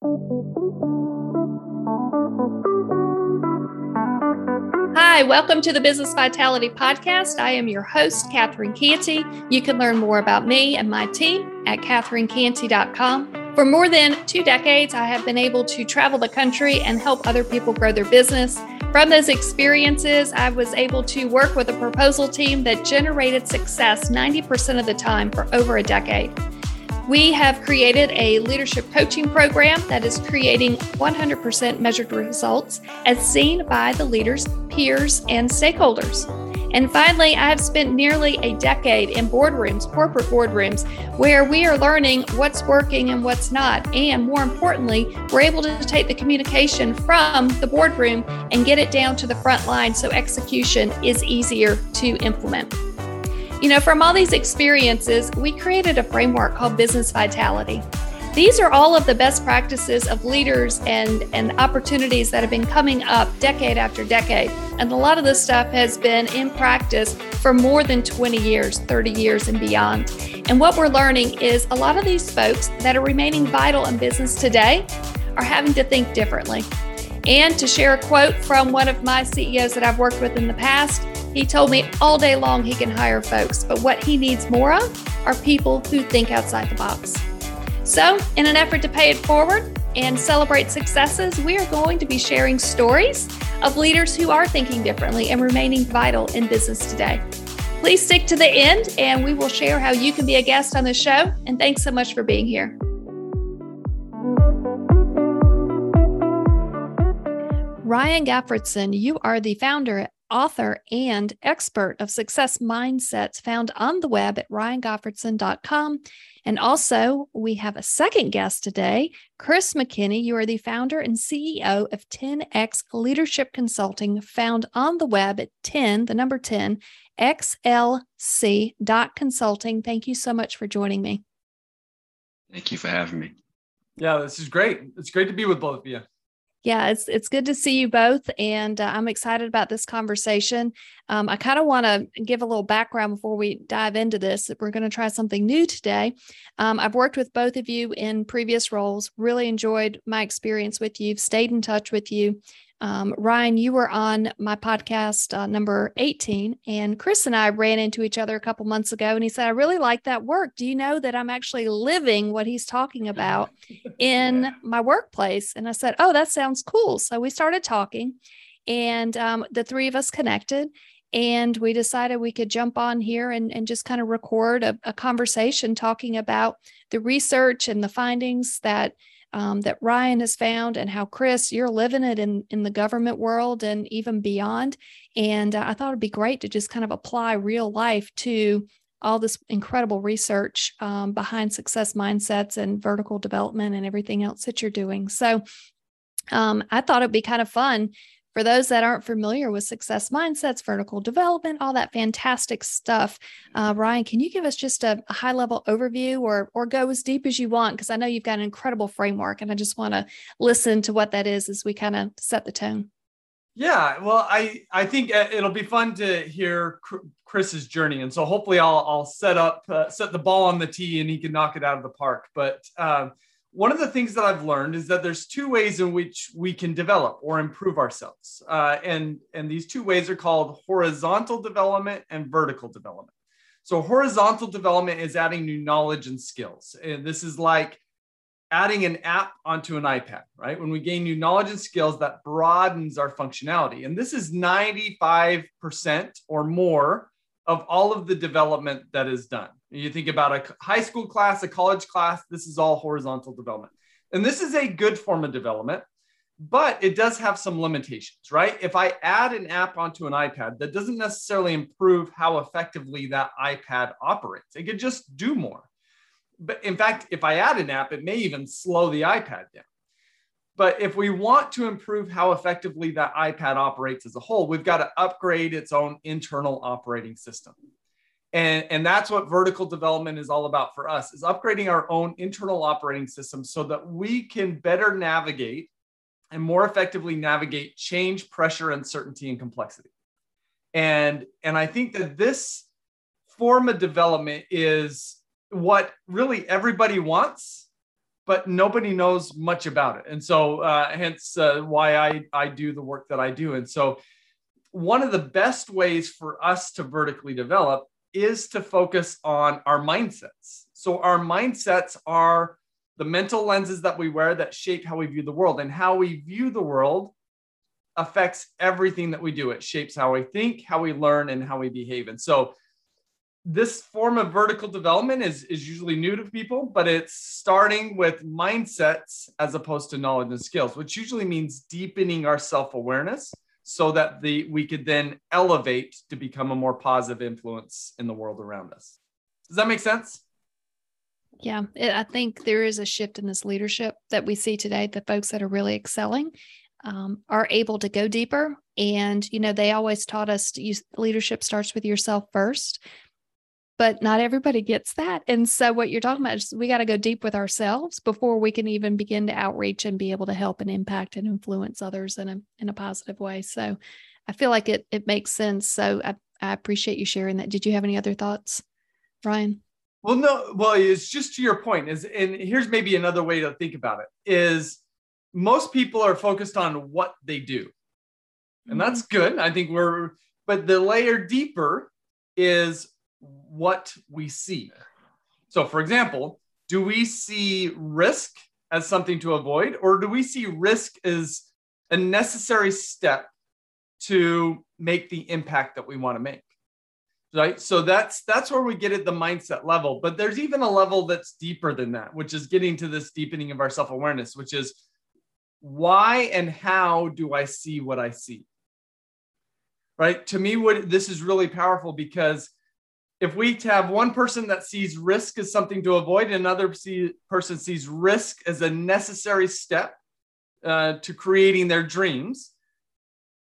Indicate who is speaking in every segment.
Speaker 1: Hi, welcome to the Business Vitality Podcast. I am your host, Catherine Canty. You can learn more about me and my team at catherinecanty.com. For more than two decades, I have been able to travel the country and help other people grow their business. From those experiences, I was able to work with a proposal team that generated success 90% of the time for over a decade. We have created a leadership coaching program that is creating 100% measured results as seen by the leaders, peers, and stakeholders. And finally, I have spent nearly a decade in boardrooms, corporate boardrooms, where we are learning what's working and what's not. And more importantly, we're able to take the communication from the boardroom and get it down to the front line so execution is easier to implement. You know, from all these experiences, we created a framework called Business Vitality. These are all of the best practices of leaders and, and opportunities that have been coming up decade after decade. And a lot of this stuff has been in practice for more than 20 years, 30 years, and beyond. And what we're learning is a lot of these folks that are remaining vital in business today are having to think differently. And to share a quote from one of my CEOs that I've worked with in the past, he told me all day long he can hire folks, but what he needs more of are people who think outside the box. So, in an effort to pay it forward and celebrate successes, we are going to be sharing stories of leaders who are thinking differently and remaining vital in business today. Please stick to the end and we will share how you can be a guest on the show. And thanks so much for being here. Ryan Gottfredson, you are the founder author and expert of success mindsets found on the web at ryangottfredson.com. And also, we have a second guest today, Chris McKinney. You are the founder and CEO of 10X Leadership Consulting, found on the web at 10, the number 10, xlc.consulting. Thank you so much for joining me.
Speaker 2: Thank you for having me.
Speaker 3: Yeah, this is great. It's great to be with both of you
Speaker 1: yeah, it's it's good to see you both, and uh, I'm excited about this conversation. Um, I kind of want to give a little background before we dive into this. We're going to try something new today. Um, I've worked with both of you in previous roles. Really enjoyed my experience with you. Stayed in touch with you, um, Ryan, you were on my podcast uh, number 18, and Chris and I ran into each other a couple months ago, and he said, I really like that work. Do you know that I'm actually living what he's talking about in my workplace? And I said, Oh, that sounds cool. So we started talking, and um, the three of us connected. And we decided we could jump on here and, and just kind of record a, a conversation talking about the research and the findings that um, that Ryan has found and how Chris, you're living it in, in the government world and even beyond. And uh, I thought it'd be great to just kind of apply real life to all this incredible research um, behind success mindsets and vertical development and everything else that you're doing. So um, I thought it'd be kind of fun for those that aren't familiar with success mindsets, vertical development, all that fantastic stuff, uh, Ryan, can you give us just a, a high level overview or, or go as deep as you want? Because I know you've got an incredible framework and I just want to listen to what that is as we kind of set the tone.
Speaker 3: Yeah, well, I I think uh, it'll be fun to hear Chris's journey, and so hopefully I'll I'll set up uh, set the ball on the tee and he can knock it out of the park. But um, one of the things that I've learned is that there's two ways in which we can develop or improve ourselves. Uh, and, and these two ways are called horizontal development and vertical development. So, horizontal development is adding new knowledge and skills. And this is like adding an app onto an iPad, right? When we gain new knowledge and skills, that broadens our functionality. And this is 95% or more of all of the development that is done. You think about a high school class, a college class, this is all horizontal development. And this is a good form of development, but it does have some limitations, right? If I add an app onto an iPad, that doesn't necessarily improve how effectively that iPad operates. It could just do more. But in fact, if I add an app, it may even slow the iPad down. But if we want to improve how effectively that iPad operates as a whole, we've got to upgrade its own internal operating system. And, and that's what vertical development is all about for us is upgrading our own internal operating system so that we can better navigate and more effectively navigate change pressure uncertainty and complexity. And and i think that this form of development is what really everybody wants but nobody knows much about it. And so, uh, hence uh, why I, I do the work that I do. And so, one of the best ways for us to vertically develop is to focus on our mindsets. So, our mindsets are the mental lenses that we wear that shape how we view the world, and how we view the world affects everything that we do. It shapes how we think, how we learn, and how we behave. And so, this form of vertical development is, is usually new to people, but it's starting with mindsets as opposed to knowledge and skills, which usually means deepening our self awareness so that the we could then elevate to become a more positive influence in the world around us. Does that make sense?
Speaker 1: Yeah, it, I think there is a shift in this leadership that we see today. The folks that are really excelling um, are able to go deeper, and you know they always taught us to use leadership starts with yourself first but not everybody gets that. And so what you're talking about is we got to go deep with ourselves before we can even begin to outreach and be able to help and impact and influence others in a in a positive way. So I feel like it it makes sense. So I, I appreciate you sharing that. Did you have any other thoughts, Ryan?
Speaker 3: Well, no, well, it's just to your point is, and here's maybe another way to think about it is most people are focused on what they do. And that's mm-hmm. good. I think we're, but the layer deeper is what we see. So, for example, do we see risk as something to avoid, or do we see risk as a necessary step to make the impact that we want to make? Right. So that's that's where we get at the mindset level. But there's even a level that's deeper than that, which is getting to this deepening of our self-awareness, which is why and how do I see what I see? Right. To me, what this is really powerful because if we have one person that sees risk as something to avoid and another see, person sees risk as a necessary step uh, to creating their dreams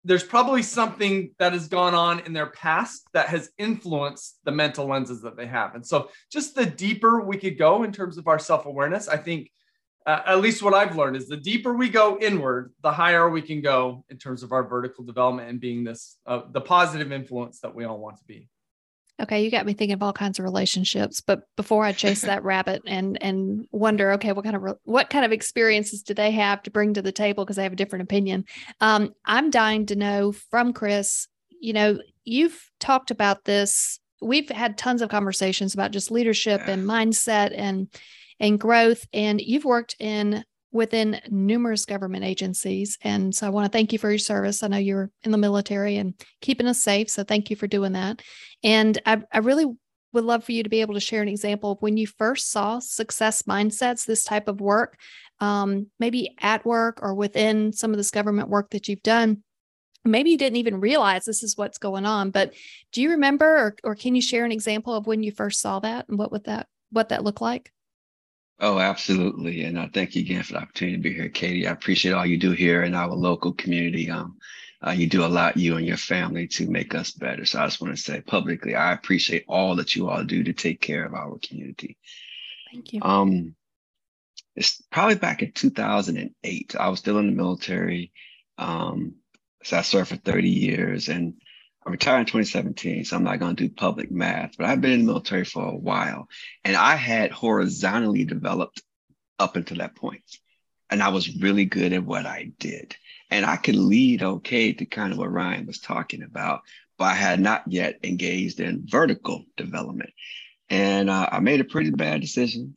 Speaker 3: there's probably something that has gone on in their past that has influenced the mental lenses that they have. And so just the deeper we could go in terms of our self-awareness i think uh, at least what i've learned is the deeper we go inward the higher we can go in terms of our vertical development and being this uh, the positive influence that we all want to be
Speaker 1: Okay, you got me thinking of all kinds of relationships. But before I chase that rabbit and and wonder, okay, what kind of what kind of experiences do they have to bring to the table because they have a different opinion? Um, I'm dying to know from Chris. You know, you've talked about this. We've had tons of conversations about just leadership and mindset and and growth. And you've worked in within numerous government agencies. And so I want to thank you for your service. I know you're in the military and keeping us safe. So thank you for doing that. And I, I really would love for you to be able to share an example of when you first saw success mindsets, this type of work, um, maybe at work or within some of this government work that you've done. Maybe you didn't even realize this is what's going on, but do you remember or, or can you share an example of when you first saw that and what would that what that look like?
Speaker 2: Oh, absolutely. And uh, thank you again for the opportunity to be here, Katie. I appreciate all you do here in our local community. Um, uh, you do a lot, you and your family, to make us better. So I just want to say publicly, I appreciate all that you all do to take care of our community.
Speaker 1: Thank you.
Speaker 2: Um, it's probably back in 2008. I was still in the military. Um, so I served for 30 years and I retired in 2017, so I'm not going to do public math, but I've been in the military for a while and I had horizontally developed up until that point. And I was really good at what I did. And I could lead okay to kind of what Ryan was talking about, but I had not yet engaged in vertical development. And uh, I made a pretty bad decision.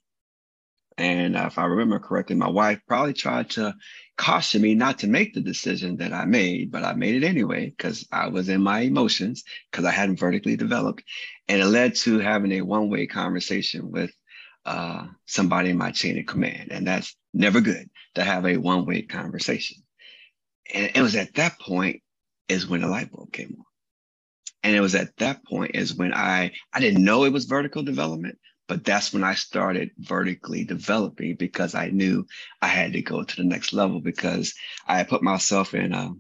Speaker 2: And if I remember correctly, my wife probably tried to caution me not to make the decision that I made, but I made it anyway because I was in my emotions because I hadn't vertically developed. And it led to having a one way conversation with uh, somebody in my chain of command. And that's never good to have a one way conversation. And it was at that point is when the light bulb came on. And it was at that point is when I I didn't know it was vertical development, but that's when I started vertically developing because I knew I had to go to the next level because I put myself in a,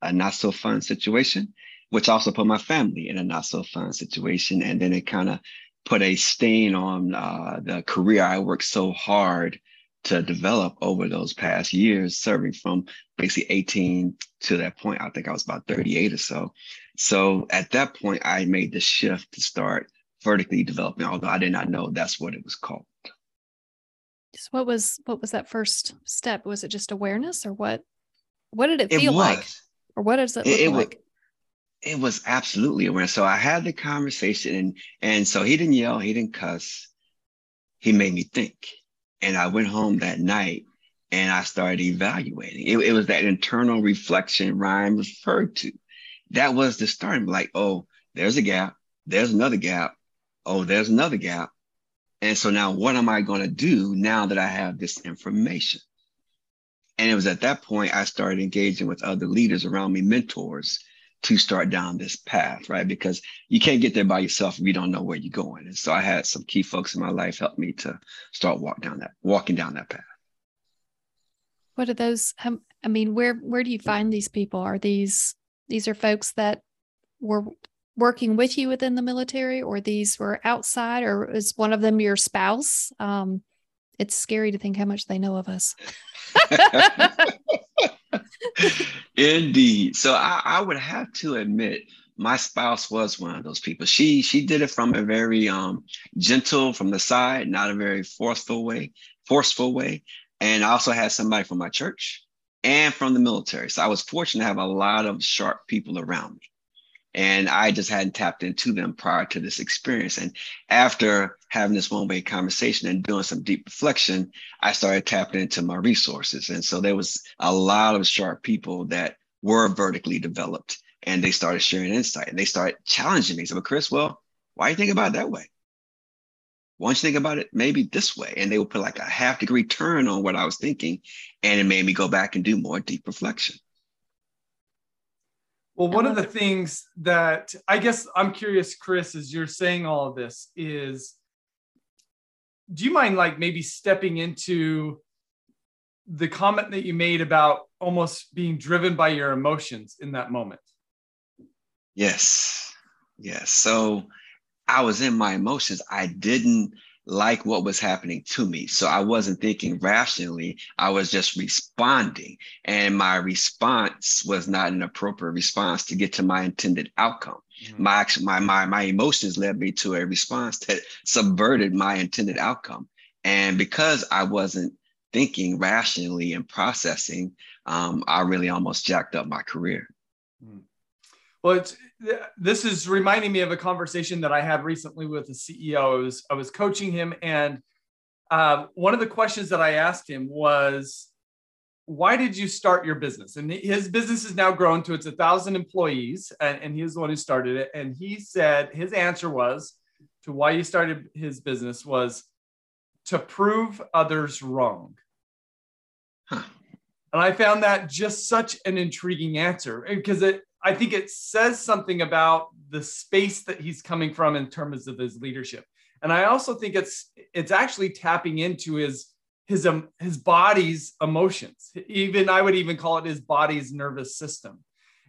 Speaker 2: a not so fun situation, which also put my family in a not so fun situation. And then it kind of put a stain on uh, the career I worked so hard to develop over those past years, serving from basically 18 to that point. I think I was about 38 or so. So at that point, I made the shift to start vertically developing, although I did not know that's what it was called.
Speaker 1: So what was what was that first step? Was it just awareness or what what did it
Speaker 2: It
Speaker 1: feel like? Or what does it
Speaker 2: It-
Speaker 1: look
Speaker 2: it wa-
Speaker 1: like?
Speaker 2: It was absolutely awareness. So I had the conversation and and so he didn't yell, he didn't cuss. He made me think. And I went home that night and I started evaluating. It, it was that internal reflection Ryan referred to. That was the starting. Like, oh, there's a gap. There's another gap. Oh, there's another gap. And so now what am I going to do now that I have this information? And it was at that point I started engaging with other leaders around me, mentors, to start down this path, right? Because you can't get there by yourself if you don't know where you're going. And so I had some key folks in my life help me to start walk down that, walking down that path.
Speaker 1: What are those I mean, where where do you find these people? Are these these are folks that were working with you within the military or these were outside or is one of them your spouse? Um, it's scary to think how much they know of us.
Speaker 2: Indeed. So I, I would have to admit my spouse was one of those people. She she did it from a very um gentle from the side, not a very forceful way, forceful way. And I also had somebody from my church and from the military. So I was fortunate to have a lot of sharp people around me. And I just hadn't tapped into them prior to this experience. And after having this one way conversation and doing some deep reflection, I started tapping into my resources. And so there was a lot of sharp people that were vertically developed and they started sharing insight and they started challenging me. So, but Chris, well, why do you think about it that way? Why don't you think about it maybe this way? And they would put like a half degree turn on what I was thinking. And it made me go back and do more deep reflection.
Speaker 3: Well, one of the things that I guess I'm curious, Chris, as you're saying all of this, is do you mind like maybe stepping into the comment that you made about almost being driven by your emotions in that moment?
Speaker 2: Yes. Yes. So I was in my emotions. I didn't like what was happening to me. So I wasn't thinking rationally. I was just responding. And my response was not an appropriate response to get to my intended outcome. My action, my, my, my emotions led me to a response that subverted my intended outcome. And because I wasn't thinking rationally and processing, um, I really almost jacked up my career.
Speaker 3: Well, it's, this is reminding me of a conversation that I had recently with the CEO. I was I was coaching him, and uh, one of the questions that I asked him was, "Why did you start your business?" And his business has now grown to it's a thousand employees, and, and he's the one who started it. And he said his answer was to why he started his business was to prove others wrong.
Speaker 2: Huh.
Speaker 3: And I found that just such an intriguing answer because it I think it says something about the space that he's coming from in terms of his leadership. And I also think it's it's actually tapping into his his um, his body's emotions. Even I would even call it his body's nervous system.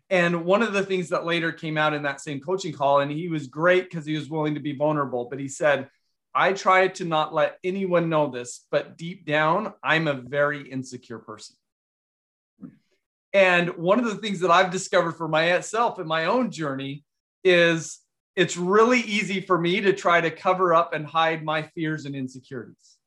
Speaker 3: And one of the things that later came out in that same coaching call, and he was great because he was willing to be vulnerable, but he said, I try to not let anyone know this, but deep down, I'm a very insecure person. And one of the things that I've discovered for myself in my own journey is it's really easy for me to try to cover up and hide my fears and insecurities.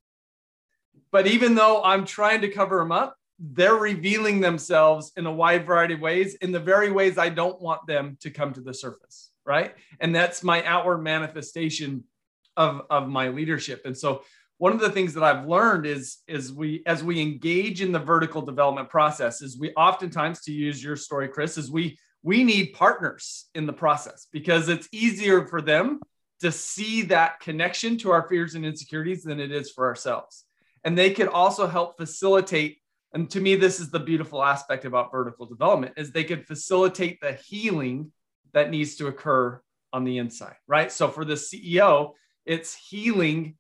Speaker 3: But even though I'm trying to cover them up, they're revealing themselves in a wide variety of ways, in the very ways I don't want them to come to the surface. Right. And that's my outward manifestation of, of my leadership. And so one of the things that I've learned is, is we, as we engage in the vertical development process, is we oftentimes, to use your story, Chris, is we, we need partners in the process because it's easier for them to see that connection to our fears and insecurities than it is for ourselves. And they could also help facilitate. And to me, this is the beautiful aspect about vertical development is they could facilitate the healing that needs to occur on the inside, right? So for the CEO, it's healing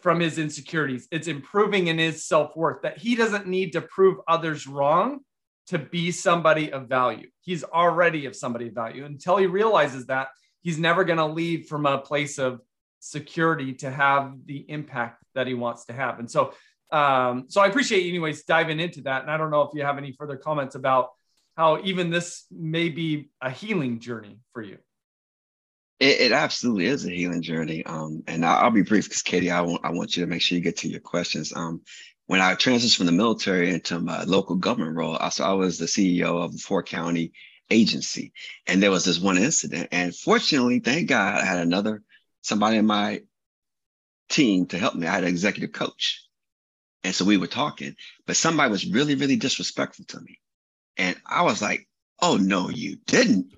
Speaker 3: from his insecurities. It's improving in his self worth that he doesn't need to prove others wrong to be somebody of value. He's already of somebody of value. Until he realizes that, he's never going to leave from a place of security to have the impact that he wants to have. And so, um, so I appreciate you, anyways, diving into that. And I don't know if you have any further comments about how even this may be a healing journey for you.
Speaker 2: It, it absolutely is a healing journey. Um, and I'll, I'll be brief because Katie, I want I want you to make sure you get to your questions. Um, when I transitioned from the military into my local government role, I, so I was the CEO of the four county agency, and there was this one incident. And fortunately, thank God, I had another somebody in my team to help me. I had an executive coach, and so we were talking. But somebody was really, really disrespectful to me, and I was like, "Oh no, you didn't."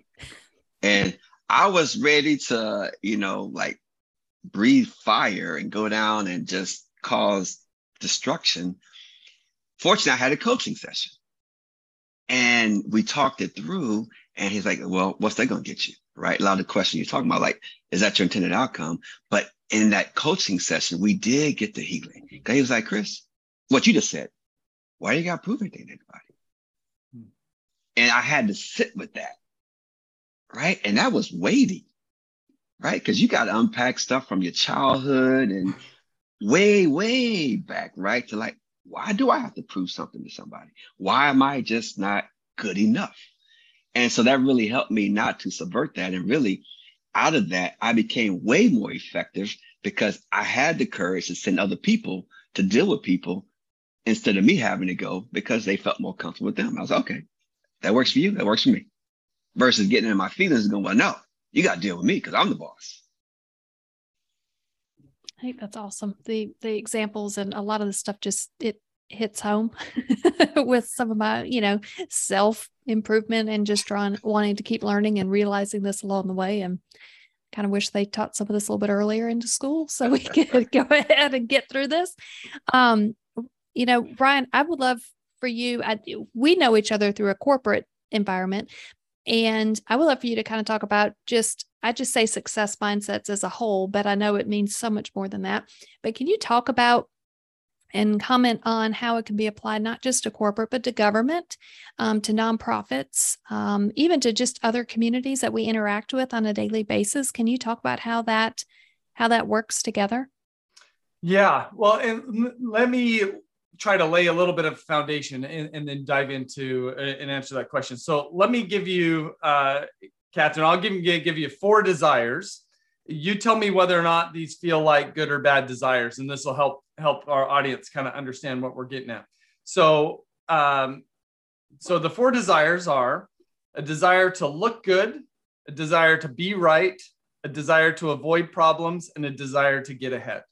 Speaker 2: And I was ready to, you know, like breathe fire and go down and just cause destruction. Fortunately, I had a coaching session and we talked it through. And he's like, Well, what's that going to get you? Right. A lot of the questions you're talking about, like, is that your intended outcome? But in that coaching session, we did get the healing. He was like, Chris, what you just said, why do you got to prove anything to anybody? Hmm. And I had to sit with that right? And that was weighty, right? Because you got to unpack stuff from your childhood and way, way back, right? To like, why do I have to prove something to somebody? Why am I just not good enough? And so that really helped me not to subvert that. And really, out of that, I became way more effective because I had the courage to send other people to deal with people instead of me having to go because they felt more comfortable with them. I was like, okay, that works for you. That works for me versus getting in my feelings and going, well, no, you got to deal with me because I'm the boss.
Speaker 1: I think that's awesome. The the examples and a lot of the stuff just it hits home with some of my, you know, self improvement and just trying wanting to keep learning and realizing this along the way. And kind of wish they taught some of this a little bit earlier into school so we could go ahead and get through this. Um, you know, Brian, I would love for you. I, we know each other through a corporate environment, and I would love for you to kind of talk about just, I just say success mindsets as a whole, but I know it means so much more than that. But can you talk about and comment on how it can be applied not just to corporate, but to government, um, to nonprofits, um, even to just other communities that we interact with on a daily basis? Can you talk about how that how that works together?
Speaker 3: Yeah, well, and let me try to lay a little bit of foundation and, and then dive into uh, and answer that question. So let me give you, uh, Catherine, I'll give, give you four desires. You tell me whether or not these feel like good or bad desires, and this will help help our audience kind of understand what we're getting at. So, um, so the four desires are a desire to look good, a desire to be right, a desire to avoid problems, and a desire to get ahead.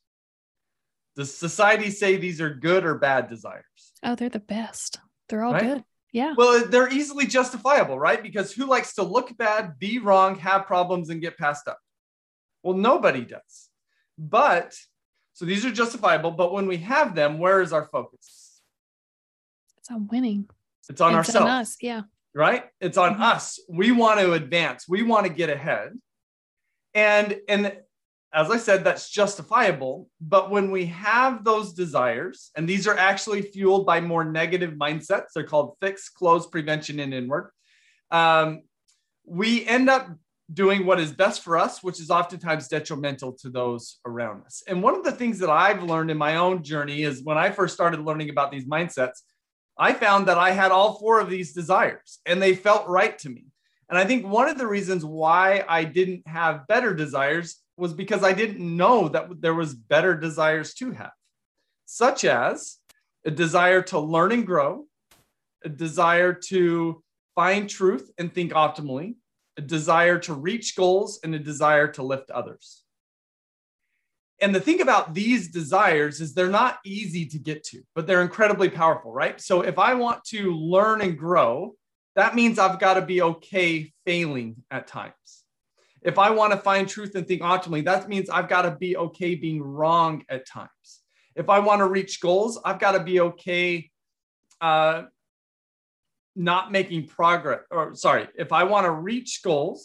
Speaker 3: Does society say these are good or bad desires?
Speaker 1: Oh, they're the best. They're all right? good. Yeah.
Speaker 3: Well, they're easily justifiable, right? Because who likes to look bad, be wrong, have problems, and get passed up? Well, nobody does. But so these are justifiable. But when we have them, where is our focus?
Speaker 1: It's on winning.
Speaker 3: It's on it's ourselves. On
Speaker 1: us. Yeah.
Speaker 3: Right. It's on mm-hmm. us. We want to advance. We want to get ahead. And and as I said, that's justifiable. But when we have those desires, and these are actually fueled by more negative mindsets, they're called fixed, close, prevention, and inward. Um, we end up doing what is best for us, which is oftentimes detrimental to those around us. And one of the things that I've learned in my own journey is when I first started learning about these mindsets, I found that I had all four of these desires and they felt right to me. And I think one of the reasons why I didn't have better desires was because I didn't know that there was better desires to have, such as a desire to learn and grow, a desire to find truth and think optimally, a desire to reach goals, and a desire to lift others. And the thing about these desires is they're not easy to get to, but they're incredibly powerful, right? So if I want to learn and grow, that means I've got to be okay failing at times if I want to find truth and think optimally, that means I've got to be okay being wrong at times. If I want to reach goals, I've got to be okay uh, not making progress. Or sorry, if I want to reach goals,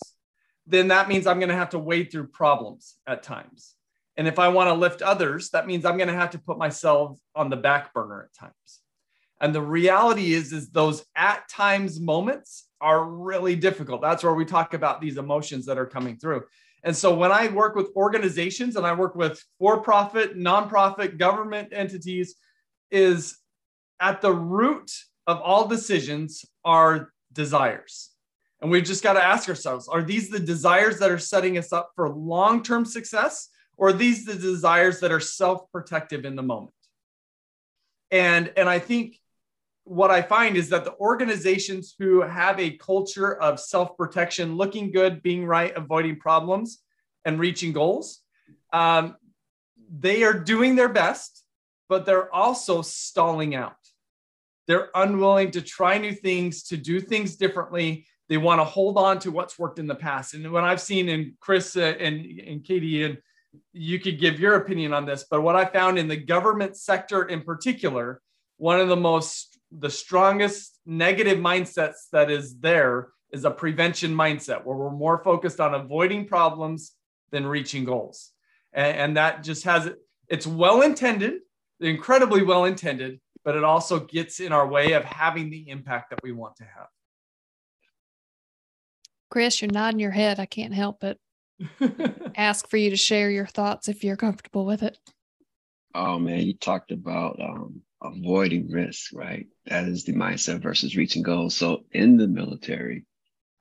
Speaker 3: then that means I'm going to have to wade through problems at times. And if I want to lift others, that means I'm going to have to put myself on the back burner at times. And the reality is, is those at times moments are really difficult. That's where we talk about these emotions that are coming through. And so when I work with organizations and I work with for-profit, nonprofit, government entities, is at the root of all decisions are desires. And we've just got to ask ourselves are these the desires that are setting us up for long term success, or are these the desires that are self protective in the moment? And, and I think what I find is that the organizations who have a culture of self protection, looking good, being right, avoiding problems, and reaching goals, um, they are doing their best, but they're also stalling out. They're unwilling to try new things, to do things differently. They want to hold on to what's worked in the past. And what I've seen in Chris uh, and, and Katie, and you could give your opinion on this, but what I found in the government sector in particular, one of the most, the strongest negative mindsets that is there is a prevention mindset where we're more focused on avoiding problems than reaching goals. And, and that just has, it, it's well intended, incredibly well intended, but it also gets in our way of having the impact that we want to have.
Speaker 1: Chris, you're nodding your head. I can't help but ask for you to share your thoughts if you're comfortable with it.
Speaker 2: Oh man, you talked about um, avoiding risk, right? That is the mindset versus reaching goals. So in the military,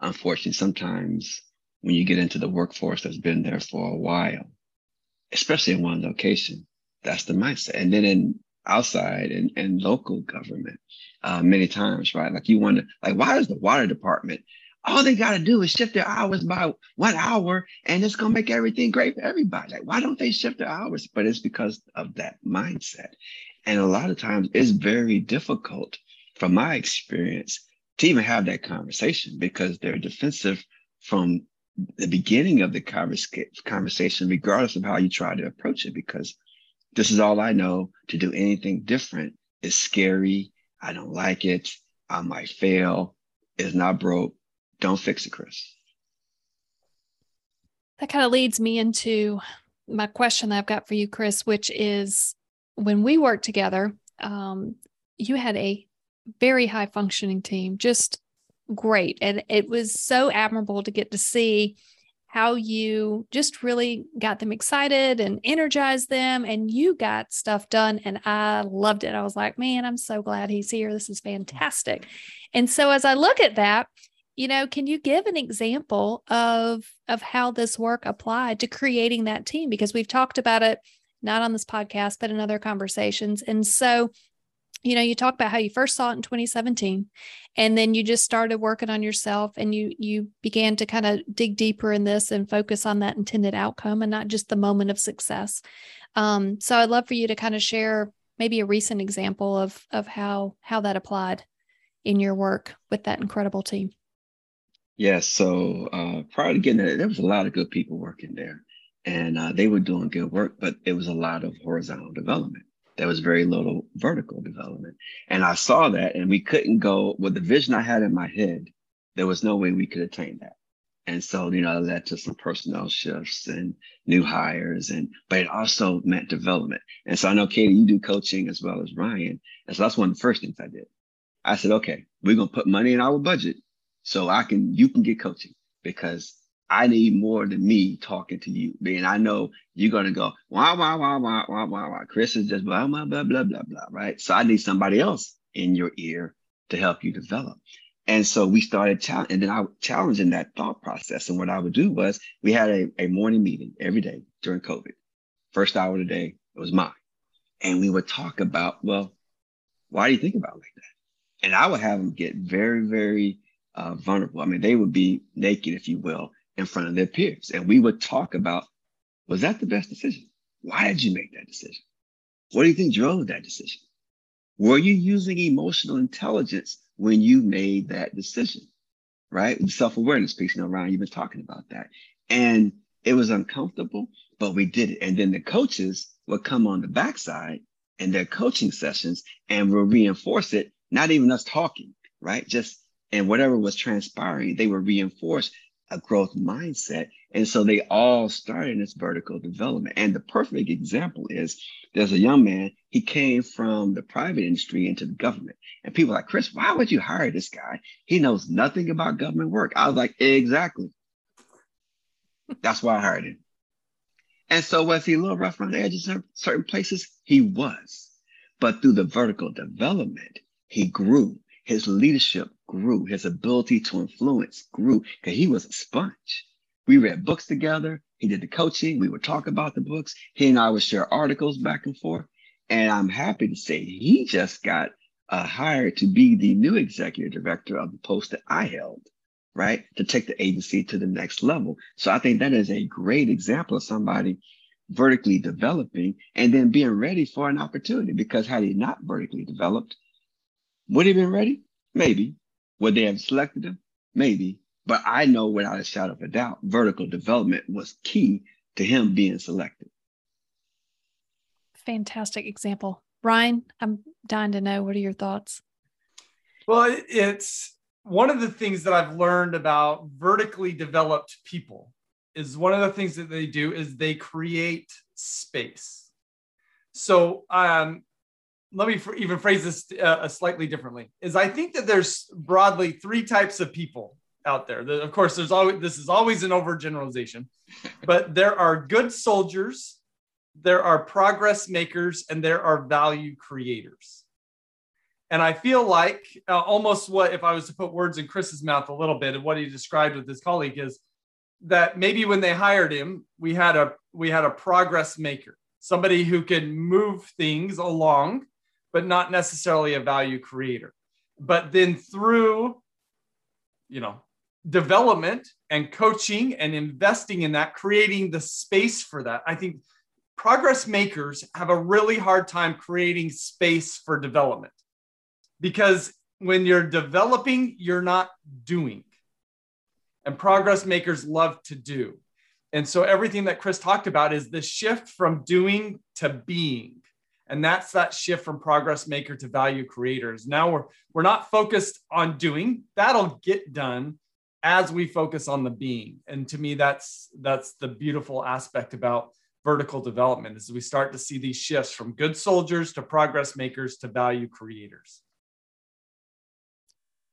Speaker 2: unfortunately, sometimes when you get into the workforce that's been there for a while, especially in one location, that's the mindset. And then in outside and, and local government, uh, many times, right? Like you wonder, like, why is the water department all they got to do is shift their hours by one hour and it's going to make everything great for everybody. Like, why don't they shift their hours? But it's because of that mindset. And a lot of times it's very difficult, from my experience, to even have that conversation because they're defensive from the beginning of the conversation, regardless of how you try to approach it, because this is all I know. To do anything different is scary. I don't like it. I might fail. It's not broke don't fix it, Chris.
Speaker 1: That kind of leads me into my question that I've got for you, Chris, which is when we worked together, um, you had a very high functioning team, just great. And it was so admirable to get to see how you just really got them excited and energized them and you got stuff done and I loved it. I was like, "Man, I'm so glad he's here. This is fantastic." And so as I look at that, you know can you give an example of of how this work applied to creating that team because we've talked about it not on this podcast but in other conversations. And so you know you talk about how you first saw it in 2017 and then you just started working on yourself and you you began to kind of dig deeper in this and focus on that intended outcome and not just the moment of success. Um, so i'd love for you to kind of share maybe a recent example of of how how that applied in your work with that incredible team.
Speaker 2: Yeah, so uh, prior to getting there, there was a lot of good people working there, and uh, they were doing good work, but it was a lot of horizontal development. There was very little vertical development, and I saw that, and we couldn't go with the vision I had in my head. There was no way we could attain that, and so you know, that led to some personnel shifts and new hires, and but it also meant development. And so I know Katie, you do coaching as well as Ryan, and so that's one of the first things I did. I said, okay, we're gonna put money in our budget so I can, you can get coaching because I need more than me talking to you. And I know you're going to go, wah, wah, wah, wah, wah, wah, wah. Chris is just blah, blah, blah, blah, blah, blah, right? So I need somebody else in your ear to help you develop. And so we started challenging, and then I challenging that thought process. And what I would do was we had a, a morning meeting every day during COVID. First hour of the day, it was mine. And we would talk about, well, why do you think about like that? And I would have them get very, very uh, vulnerable. I mean, they would be naked, if you will, in front of their peers. And we would talk about, was that the best decision? Why did you make that decision? What do you think drove that decision? Were you using emotional intelligence when you made that decision? Right? The self-awareness piece, you know, Ryan, you've been talking about that. And it was uncomfortable, but we did it. And then the coaches would come on the backside in their coaching sessions and will reinforce it, not even us talking, right? Just and whatever was transpiring, they would reinforce a growth mindset. And so they all started in this vertical development. And the perfect example is there's a young man, he came from the private industry into the government. And people like, Chris, why would you hire this guy? He knows nothing about government work. I was like, exactly. That's why I hired him. And so was he a little rough around the edges in certain places? He was. But through the vertical development, he grew. His leadership grew. His ability to influence grew because he was a sponge. We read books together. He did the coaching. We would talk about the books. He and I would share articles back and forth. And I'm happy to say he just got uh, hired to be the new executive director of the post that I held, right? To take the agency to the next level. So I think that is a great example of somebody vertically developing and then being ready for an opportunity because had he not vertically developed, would he have been ready? Maybe. Would they have selected him? Maybe. But I know without a shadow of a doubt, vertical development was key to him being selected.
Speaker 1: Fantastic example. Ryan, I'm dying to know what are your thoughts?
Speaker 3: Well, it's one of the things that I've learned about vertically developed people is one of the things that they do is they create space. So um, let me even phrase this uh, slightly differently. Is I think that there's broadly three types of people out there. Of course, there's always this is always an overgeneralization, but there are good soldiers, there are progress makers, and there are value creators. And I feel like uh, almost what if I was to put words in Chris's mouth a little bit of what he described with his colleague is that maybe when they hired him, we had a we had a progress maker, somebody who could move things along, but not necessarily a value creator. But then through, you know, development and coaching and investing in that, creating the space for that, I think progress makers have a really hard time creating space for development because when you're developing, you're not doing and progress makers love to do. And so everything that Chris talked about is the shift from doing to being. And that's that shift from progress maker to value creators. Now we're we're not focused on doing. That'll get done as we focus on the being. And to me that's that's the beautiful aspect about vertical development is we start to see these shifts from good soldiers to progress makers to value creators.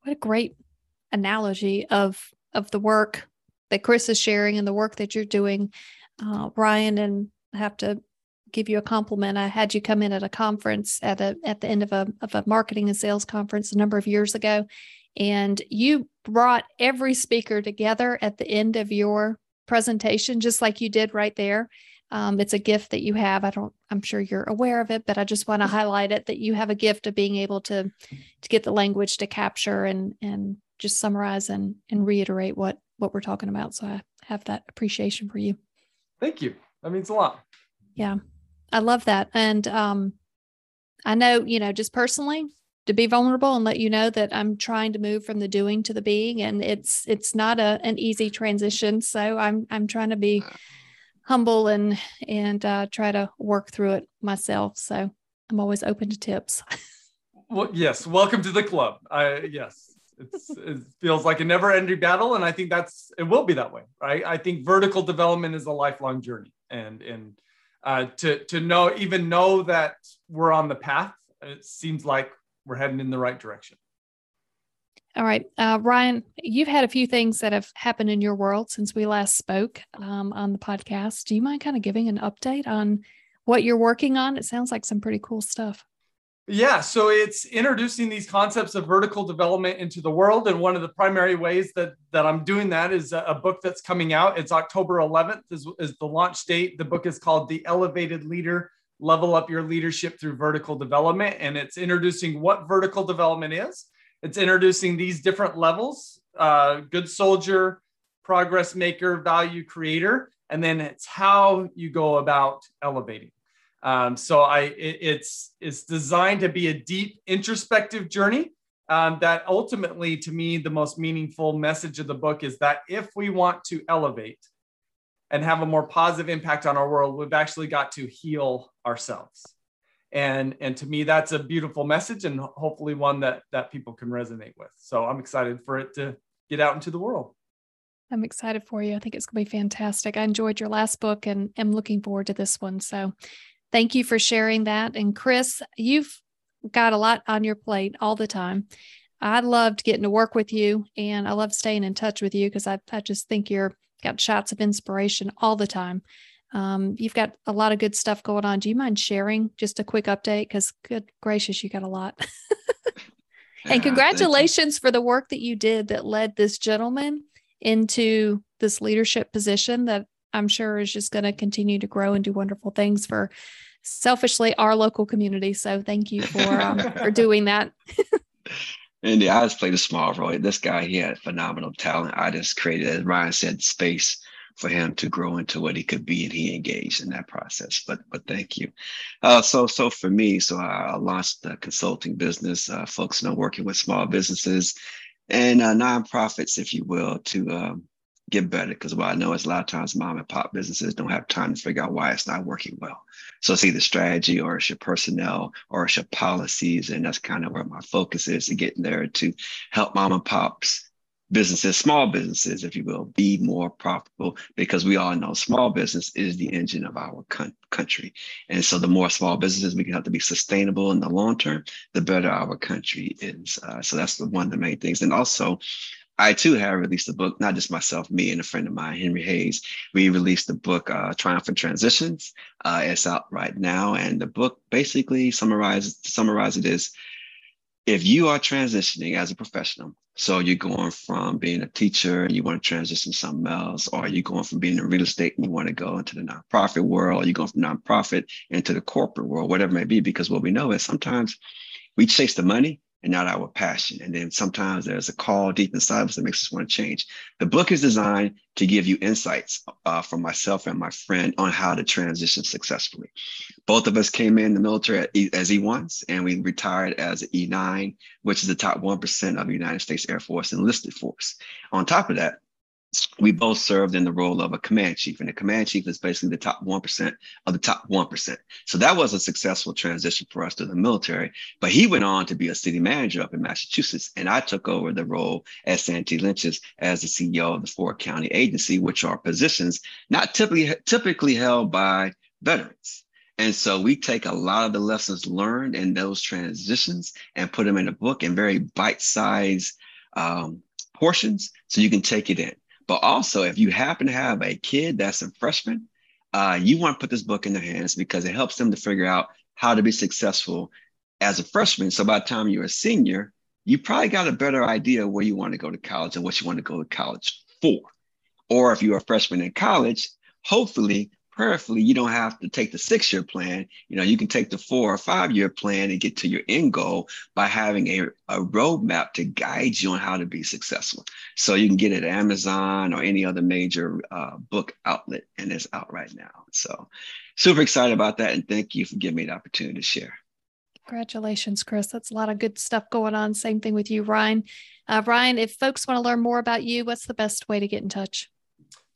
Speaker 1: What a great analogy of of the work that Chris is sharing and the work that you're doing, uh, Ryan. And I have to give you a compliment. I had you come in at a conference at a at the end of a of a marketing and sales conference a number of years ago, and you brought every speaker together at the end of your presentation, just like you did right there. Um, it's a gift that you have. I don't. I'm sure you're aware of it, but I just want to highlight it that you have a gift of being able to to get the language to capture and and just summarize and and reiterate what what we're talking about. So I have that appreciation for you.
Speaker 3: Thank you. That means a lot.
Speaker 1: Yeah. I love that. And um I know, you know, just personally to be vulnerable and let you know that I'm trying to move from the doing to the being and it's it's not a an easy transition. So I'm I'm trying to be humble and and uh try to work through it myself. So I'm always open to tips.
Speaker 3: well, yes, welcome to the club. I yes, it's, it feels like a never ending battle. And I think that's, it will be that way, right? I think vertical development is a lifelong journey. And, and uh, to, to know, even know that we're on the path, it seems like we're heading in the right direction.
Speaker 1: All right. Uh, Ryan, you've had a few things that have happened in your world since we last spoke um, on the podcast. Do you mind kind of giving an update on what you're working on? It sounds like some pretty cool stuff.
Speaker 3: Yeah, so it's introducing these concepts of vertical development into the world, and one of the primary ways that that I'm doing that is a, a book that's coming out. It's October 11th is, is the launch date. The book is called The Elevated Leader: Level Up Your Leadership Through Vertical Development, and it's introducing what vertical development is. It's introducing these different levels: uh, good soldier, progress maker, value creator, and then it's how you go about elevating. Um, so I, it, it's it's designed to be a deep introspective journey. Um, that ultimately, to me, the most meaningful message of the book is that if we want to elevate and have a more positive impact on our world, we've actually got to heal ourselves. And and to me, that's a beautiful message, and hopefully one that that people can resonate with. So I'm excited for it to get out into the world.
Speaker 1: I'm excited for you. I think it's going to be fantastic. I enjoyed your last book and am looking forward to this one. So Thank you for sharing that. And Chris, you've got a lot on your plate all the time. I loved getting to work with you and I love staying in touch with you because I, I just think you're got shots of inspiration all the time. Um, you've got a lot of good stuff going on. Do you mind sharing just a quick update? Because good gracious, you got a lot. And congratulations for the work that you did that led this gentleman into this leadership position that I'm sure is just going to continue to grow and do wonderful things for selfishly our local community. So thank you for um, for doing that.
Speaker 2: and yeah, I just played a small role. This guy, he had phenomenal talent. I just created, as Ryan said, space for him to grow into what he could be, and he engaged in that process. But but thank you. Uh, so so for me, so I launched the consulting business, uh, focusing on working with small businesses and uh, nonprofits, if you will, to um, get better. Because what I know is a lot of times mom and pop businesses don't have time to figure out why it's not working well. So it's either strategy or it's your personnel or it's your policies. And that's kind of where my focus is to get there to help mom and pops businesses, small businesses, if you will, be more profitable because we all know small business is the engine of our con- country. And so the more small businesses we can have to be sustainable in the long term, the better our country is. Uh, so that's the, one of the main things. And also, I too have released a book, not just myself, me and a friend of mine, Henry Hayes. We released the book uh, Triumphant Transitions. Uh, it's out right now, and the book basically summarizes summarize it is if you are transitioning as a professional, so you're going from being a teacher and you want to transition to something else, or you're going from being in real estate and you want to go into the nonprofit world, or you're going from nonprofit into the corporate world, whatever it may be, because what we know is sometimes we chase the money and not our passion. And then sometimes there's a call deep inside of us that makes us want to change. The book is designed to give you insights uh, from myself and my friend on how to transition successfully. Both of us came in the military as E1s and we retired as E9, which is the top 1% of the United States Air Force enlisted force. On top of that, we both served in the role of a command chief, and the command chief is basically the top 1% of the top 1%. So that was a successful transition for us to the military. But he went on to be a city manager up in Massachusetts, and I took over the role at Santee Lynch's as the CEO of the Ford County Agency, which are positions not typically, typically held by veterans. And so we take a lot of the lessons learned in those transitions and put them in a book in very bite-sized um, portions so you can take it in. But also, if you happen to have a kid that's a freshman, uh, you want to put this book in their hands because it helps them to figure out how to be successful as a freshman. So by the time you're a senior, you probably got a better idea where you want to go to college and what you want to go to college for. Or if you're a freshman in college, hopefully prayerfully, you don't have to take the six year plan. You know, you can take the four or five year plan and get to your end goal by having a, a roadmap to guide you on how to be successful. So you can get it at Amazon or any other major uh, book outlet, and it's out right now. So super excited about that. And thank you for giving me the opportunity to share.
Speaker 1: Congratulations, Chris. That's a lot of good stuff going on. Same thing with you, Ryan. Uh, Ryan, if folks want to learn more about you, what's the best way to get in touch?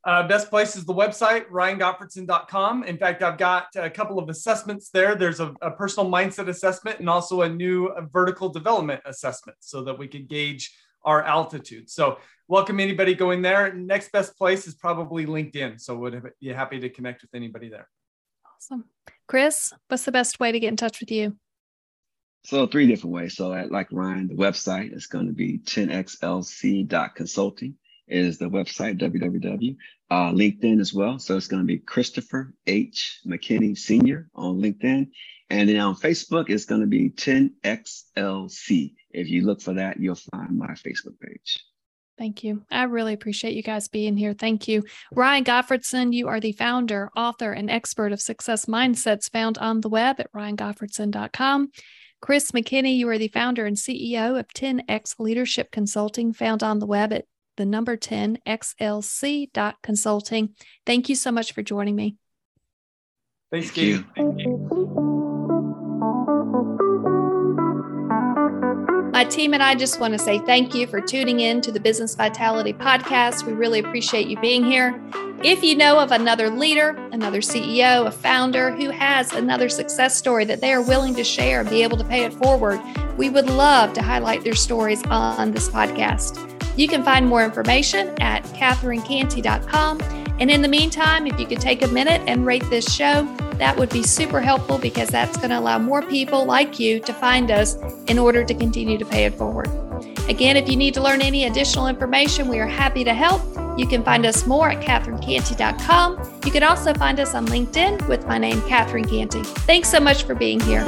Speaker 3: Uh, best place is the website, ryangottfredson.com. In fact, I've got a couple of assessments there. There's a, a personal mindset assessment and also a new vertical development assessment so that we can gauge our altitude. So, welcome anybody going there. Next best place is probably LinkedIn. So, would you be happy to connect with anybody there.
Speaker 1: Awesome. Chris, what's the best way to get in touch with you?
Speaker 2: So, three different ways. So, at like Ryan, the website is going to be 10xlc.consulting is the website www. Uh, LinkedIn as well. So it's going to be Christopher H. McKinney Sr. on LinkedIn. And then on Facebook, it's going to be 10XLC. If you look for that, you'll find my Facebook page.
Speaker 1: Thank you. I really appreciate you guys being here. Thank you. Ryan Gottfredson, you are the founder, author, and expert of success mindsets found on the web at ryangottfredson.com. Chris McKinney, you are the founder and CEO of 10X Leadership Consulting, found on the web at the number 10 xlc.consulting. Thank you so much for joining me.
Speaker 3: Thanks, Katie. Thank you.
Speaker 1: My team and I just want to say thank you for tuning in to the Business Vitality Podcast. We really appreciate you being here. If you know of another leader, another CEO, a founder who has another success story that they are willing to share and be able to pay it forward, we would love to highlight their stories on this podcast. You can find more information at catherinecanty.com. And in the meantime, if you could take a minute and rate this show, that would be super helpful because that's going to allow more people like you to find us in order to continue to pay it forward. Again, if you need to learn any additional information, we are happy to help. You can find us more at catherinecanty.com. You can also find us on LinkedIn with my name, Catherine Canty. Thanks so much for being here.